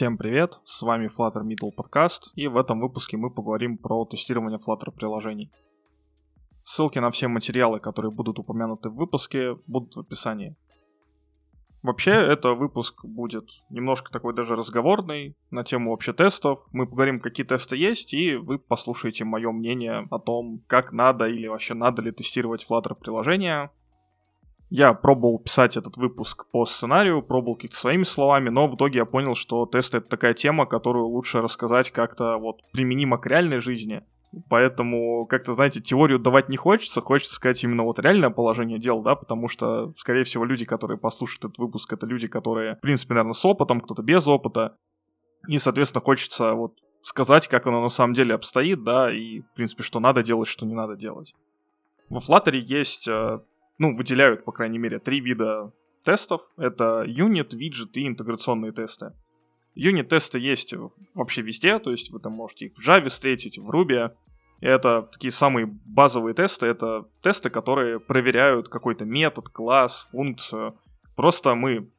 Всем привет, с вами Flutter Middle Podcast, и в этом выпуске мы поговорим про тестирование Flutter приложений. Ссылки на все материалы, которые будут упомянуты в выпуске, будут в описании. Вообще, это выпуск будет немножко такой даже разговорный на тему вообще тестов. Мы поговорим, какие тесты есть, и вы послушаете мое мнение о том, как надо или вообще надо ли тестировать Flutter приложения, я пробовал писать этот выпуск по сценарию, пробовал какие-то своими словами, но в итоге я понял, что тесты — это такая тема, которую лучше рассказать как-то вот применимо к реальной жизни. Поэтому, как-то, знаете, теорию давать не хочется, хочется сказать именно вот реальное положение дел, да, потому что, скорее всего, люди, которые послушают этот выпуск, это люди, которые, в принципе, наверное, с опытом, кто-то без опыта, и, соответственно, хочется вот сказать, как оно на самом деле обстоит, да, и, в принципе, что надо делать, что не надо делать. Во Flutter есть э, ну, выделяют, по крайней мере, три вида тестов. Это юнит, виджет и интеграционные тесты. Юнит-тесты есть вообще везде, то есть вы там можете их в Java встретить, в Ruby. Это такие самые базовые тесты, это тесты, которые проверяют какой-то метод, класс, функцию. Просто мы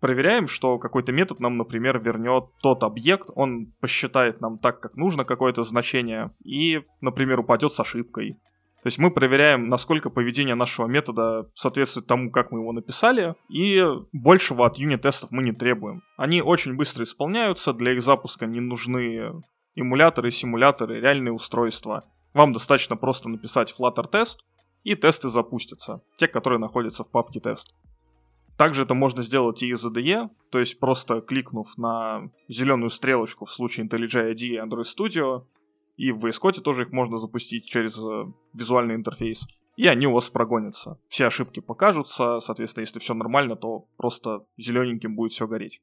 проверяем, что какой-то метод нам, например, вернет тот объект, он посчитает нам так, как нужно какое-то значение, и, например, упадет с ошибкой. То есть мы проверяем, насколько поведение нашего метода соответствует тому, как мы его написали, и большего от юнит-тестов мы не требуем. Они очень быстро исполняются, для их запуска не нужны эмуляторы, симуляторы, реальные устройства. Вам достаточно просто написать Flutter тест, и тесты запустятся, те, которые находятся в папке тест. Также это можно сделать и из IDE, то есть просто кликнув на зеленую стрелочку в случае IntelliJ IDE Android Studio, и в VS Code тоже их можно запустить через э, визуальный интерфейс. И они у вас прогонятся. Все ошибки покажутся, соответственно, если все нормально, то просто зелененьким будет все гореть.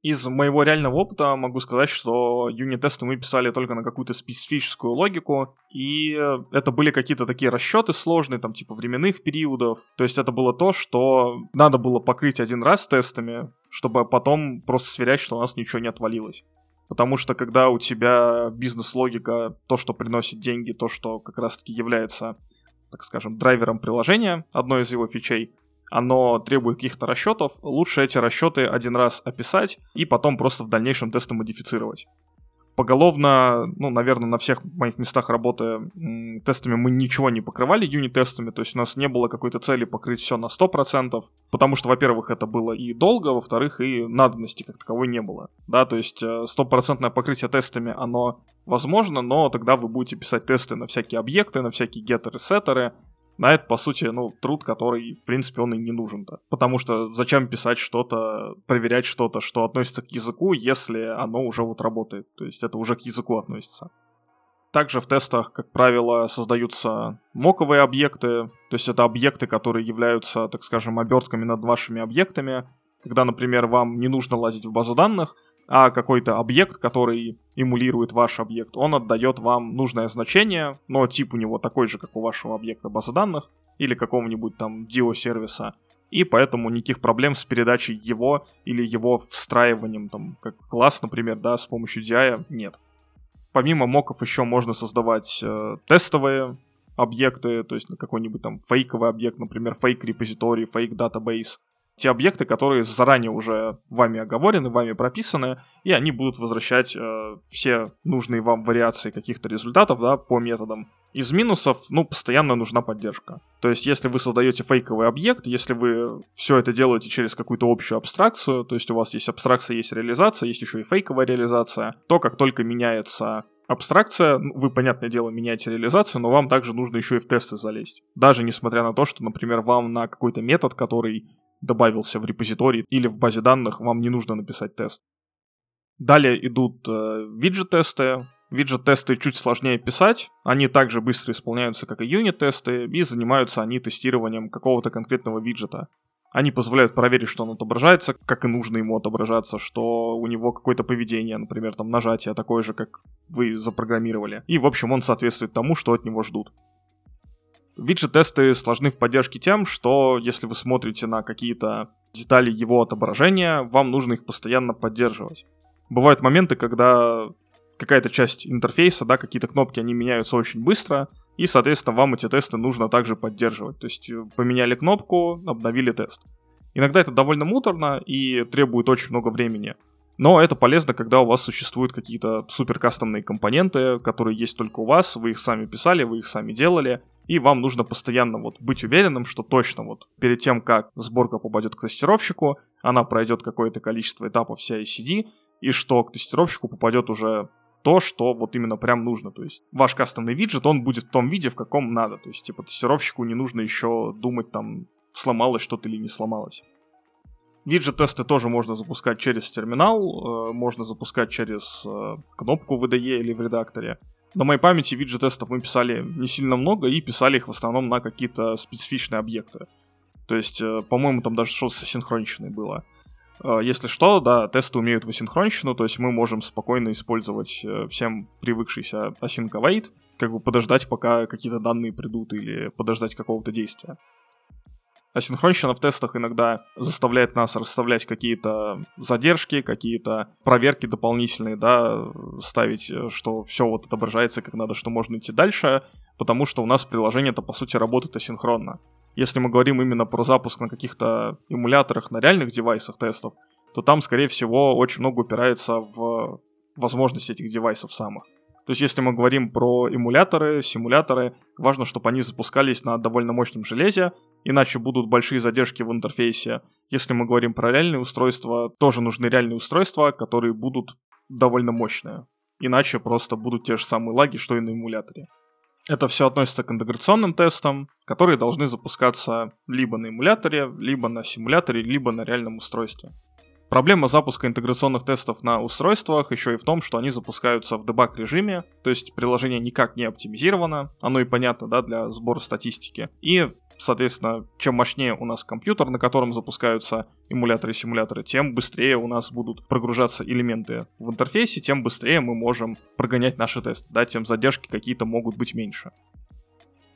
Из моего реального опыта могу сказать, что юнит-тесты мы писали только на какую-то специфическую логику, и это были какие-то такие расчеты сложные, там типа временных периодов. То есть это было то, что надо было покрыть один раз тестами, чтобы потом просто сверять, что у нас ничего не отвалилось. Потому что когда у тебя бизнес-логика, то, что приносит деньги, то, что как раз-таки является, так скажем, драйвером приложения, одной из его фичей, оно требует каких-то расчетов, лучше эти расчеты один раз описать и потом просто в дальнейшем тесты модифицировать поголовно, ну, наверное, на всех моих местах работы тестами мы ничего не покрывали юнит-тестами, то есть у нас не было какой-то цели покрыть все на 100%, потому что, во-первых, это было и долго, во-вторых, и надобности как таковой не было, да, то есть э, стопроцентное покрытие тестами, оно возможно, но тогда вы будете писать тесты на всякие объекты, на всякие геттеры, сеттеры, на это, по сути, ну, труд, который, в принципе, он и не нужен-то. Потому что зачем писать что-то, проверять что-то, что относится к языку, если оно уже вот работает. То есть это уже к языку относится. Также в тестах, как правило, создаются моковые объекты, то есть это объекты, которые являются, так скажем, обертками над вашими объектами. Когда, например, вам не нужно лазить в базу данных, а какой-то объект, который эмулирует ваш объект, он отдает вам нужное значение, но тип у него такой же, как у вашего объекта базы данных или какого-нибудь там Dio-сервиса, и поэтому никаких проблем с передачей его или его встраиванием, там, как класс, например, да, с помощью DI нет. Помимо моков еще можно создавать э, тестовые объекты, то есть какой-нибудь там фейковый объект, например, fake repository, fake database, те объекты, которые заранее уже вами оговорены, вами прописаны, и они будут возвращать э, все нужные вам вариации каких-то результатов да, по методам. Из минусов, ну, постоянно нужна поддержка. То есть, если вы создаете фейковый объект, если вы все это делаете через какую-то общую абстракцию, то есть у вас есть абстракция, есть реализация, есть еще и фейковая реализация, то как только меняется абстракция, ну, вы, понятное дело, меняете реализацию, но вам также нужно еще и в тесты залезть. Даже несмотря на то, что, например, вам на какой-то метод, который добавился в репозиторий или в базе данных, вам не нужно написать тест. Далее идут э, виджет-тесты. Виджет-тесты чуть сложнее писать, они также быстро исполняются, как и юнит-тесты, и занимаются они тестированием какого-то конкретного виджета. Они позволяют проверить, что он отображается, как и нужно ему отображаться, что у него какое-то поведение, например, там нажатие такое же, как вы запрограммировали. И, в общем, он соответствует тому, что от него ждут. Виджет-тесты сложны в поддержке тем, что если вы смотрите на какие-то детали его отображения, вам нужно их постоянно поддерживать. Бывают моменты, когда какая-то часть интерфейса, да, какие-то кнопки, они меняются очень быстро, и, соответственно, вам эти тесты нужно также поддерживать. То есть э, поменяли кнопку, обновили тест. Иногда это довольно муторно и требует очень много времени. Но это полезно, когда у вас существуют какие-то супер кастомные компоненты, которые есть только у вас, вы их сами писали, вы их сами делали, и вам нужно постоянно вот быть уверенным, что точно вот перед тем, как сборка попадет к тестировщику, она пройдет какое-то количество этапов CI-CD, и что к тестировщику попадет уже то, что вот именно прям нужно. То есть ваш кастомный виджет, он будет в том виде, в каком надо. То есть, типа, тестировщику не нужно еще думать там, сломалось что-то или не сломалось. Виджет-тесты тоже можно запускать через терминал, э, можно запускать через э, кнопку в IDE или в редакторе. На моей памяти виджет-тестов мы писали не сильно много и писали их в основном на какие-то специфичные объекты. То есть, э, по-моему, там даже что-то синхроничное было. Если что, да, тесты умеют в асинхронщину, то есть мы можем спокойно использовать всем привыкшийся async await, как бы подождать, пока какие-то данные придут, или подождать какого-то действия. Асинхронщина в тестах иногда заставляет нас расставлять какие-то задержки, какие-то проверки дополнительные, да, ставить, э, что все вот отображается как надо, что можно идти дальше, потому что у нас приложение-то по сути работает асинхронно. Если мы говорим именно про запуск на каких-то эмуляторах, на реальных девайсах тестов, то там, скорее всего, очень много упирается в возможности этих девайсов самых. То есть, если мы говорим про эмуляторы, симуляторы, важно, чтобы они запускались на довольно мощном железе, иначе будут большие задержки в интерфейсе. Если мы говорим про реальные устройства, тоже нужны реальные устройства, которые будут довольно мощные. Иначе просто будут те же самые лаги, что и на эмуляторе. Это все относится к интеграционным тестам, которые должны запускаться либо на эмуляторе, либо на симуляторе, либо на реальном устройстве. Проблема запуска интеграционных тестов на устройствах еще и в том, что они запускаются в дебаг режиме, то есть приложение никак не оптимизировано, оно и понятно, да, для сбора статистики. И соответственно, чем мощнее у нас компьютер, на котором запускаются эмуляторы и симуляторы, тем быстрее у нас будут прогружаться элементы в интерфейсе, тем быстрее мы можем прогонять наши тесты, да, тем задержки какие-то могут быть меньше.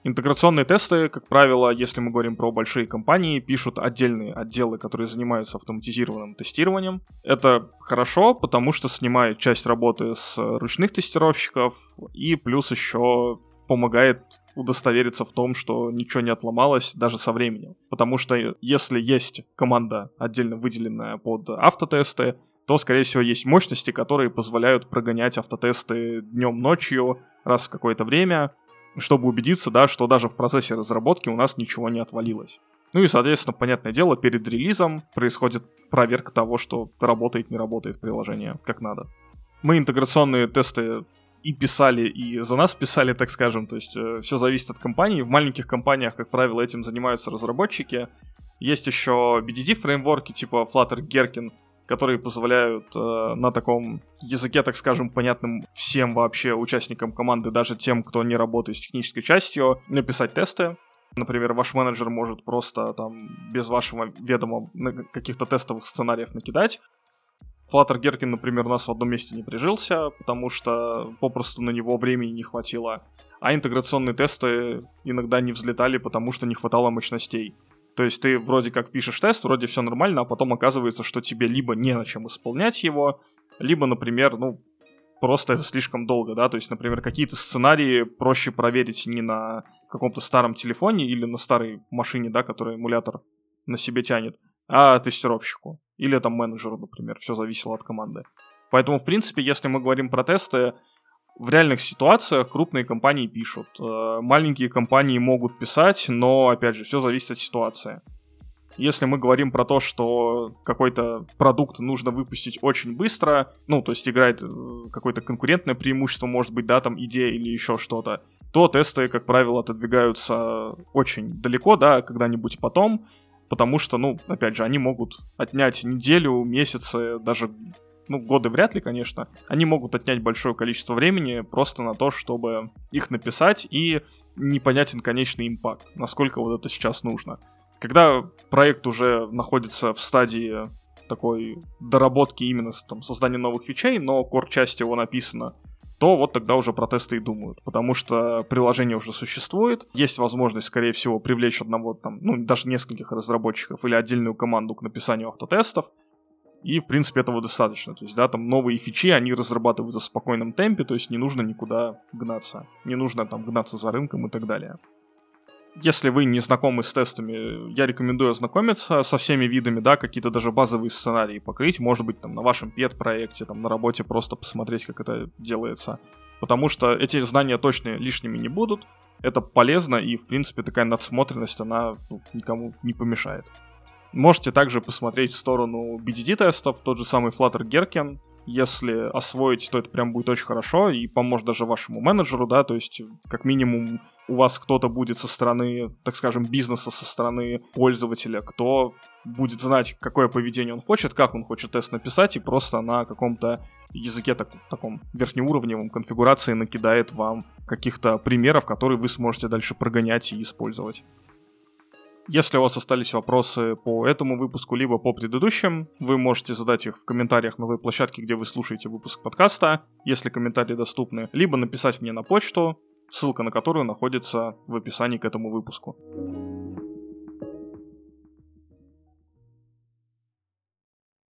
Интеграционные тесты, как правило, если мы говорим про большие компании, пишут отдельные отделы, которые занимаются автоматизированным тестированием. Это хорошо, потому что снимает часть работы с ручных тестировщиков и плюс еще помогает удостовериться в том, что ничего не отломалось даже со временем. Потому что если есть команда отдельно выделенная под автотесты, то, скорее всего, есть мощности, которые позволяют прогонять автотесты днем, ночью, раз в какое-то время, чтобы убедиться, да, что даже в процессе разработки у нас ничего не отвалилось. Ну и, соответственно, понятное дело, перед релизом происходит проверка того, что работает, не работает приложение как надо. Мы интеграционные тесты и писали, и за нас писали, так скажем. То есть э, все зависит от компании. В маленьких компаниях, как правило, этим занимаются разработчики. Есть еще BDD фреймворки типа Flutter Gherkin, которые позволяют э, на таком языке, так скажем, понятным всем вообще участникам команды, даже тем, кто не работает с технической частью, написать тесты. Например, ваш менеджер может просто там без вашего ведома каких-то тестовых сценариев накидать, Flutter Геркин, например, у нас в одном месте не прижился, потому что попросту на него времени не хватило. А интеграционные тесты иногда не взлетали, потому что не хватало мощностей. То есть ты вроде как пишешь тест, вроде все нормально, а потом оказывается, что тебе либо не на чем исполнять его, либо, например, ну, просто это слишком долго, да, то есть, например, какие-то сценарии проще проверить не на каком-то старом телефоне или на старой машине, да, который эмулятор на себе тянет, а тестировщику. Или там менеджеру, например. Все зависело от команды. Поэтому, в принципе, если мы говорим про тесты, в реальных ситуациях крупные компании пишут. Э, маленькие компании могут писать, но, опять же, все зависит от ситуации. Если мы говорим про то, что какой-то продукт нужно выпустить очень быстро, ну, то есть играет э, какое-то конкурентное преимущество, может быть, да, там идея или еще что-то, то тесты, как правило, отодвигаются очень далеко, да, когда-нибудь потом, потому что, ну, опять же, они могут отнять неделю, месяцы, даже, ну, годы вряд ли, конечно. Они могут отнять большое количество времени просто на то, чтобы их написать и непонятен конечный импакт, насколько вот это сейчас нужно. Когда проект уже находится в стадии такой доработки именно там, создания новых фичей, но core-часть его написана то вот тогда уже протесты и думают, потому что приложение уже существует, есть возможность, скорее всего, привлечь одного там, ну, даже нескольких разработчиков или отдельную команду к написанию автотестов, и, в принципе, этого достаточно. То есть, да, там новые фичи, они разрабатываются в спокойном темпе, то есть не нужно никуда гнаться. Не нужно там гнаться за рынком и так далее. Если вы не знакомы с тестами, я рекомендую ознакомиться со всеми видами, да, какие-то даже базовые сценарии покрыть, может быть, там, на вашем пет-проекте, там, на работе просто посмотреть, как это делается. Потому что эти знания точно лишними не будут, это полезно, и, в принципе, такая надсмотренность, она ну, никому не помешает. Можете также посмотреть в сторону BDD-тестов, тот же самый Flutter Gherkin, если освоить, то это прям будет очень хорошо и поможет даже вашему менеджеру, да, то есть как минимум у вас кто-то будет со стороны, так скажем, бизнеса, со стороны пользователя, кто будет знать, какое поведение он хочет, как он хочет тест написать, и просто на каком-то языке так, таком верхнеуровневом конфигурации накидает вам каких-то примеров, которые вы сможете дальше прогонять и использовать. Если у вас остались вопросы по этому выпуску, либо по предыдущим, вы можете задать их в комментариях на той площадке, где вы слушаете выпуск подкаста, если комментарии доступны, либо написать мне на почту, ссылка на которую находится в описании к этому выпуску.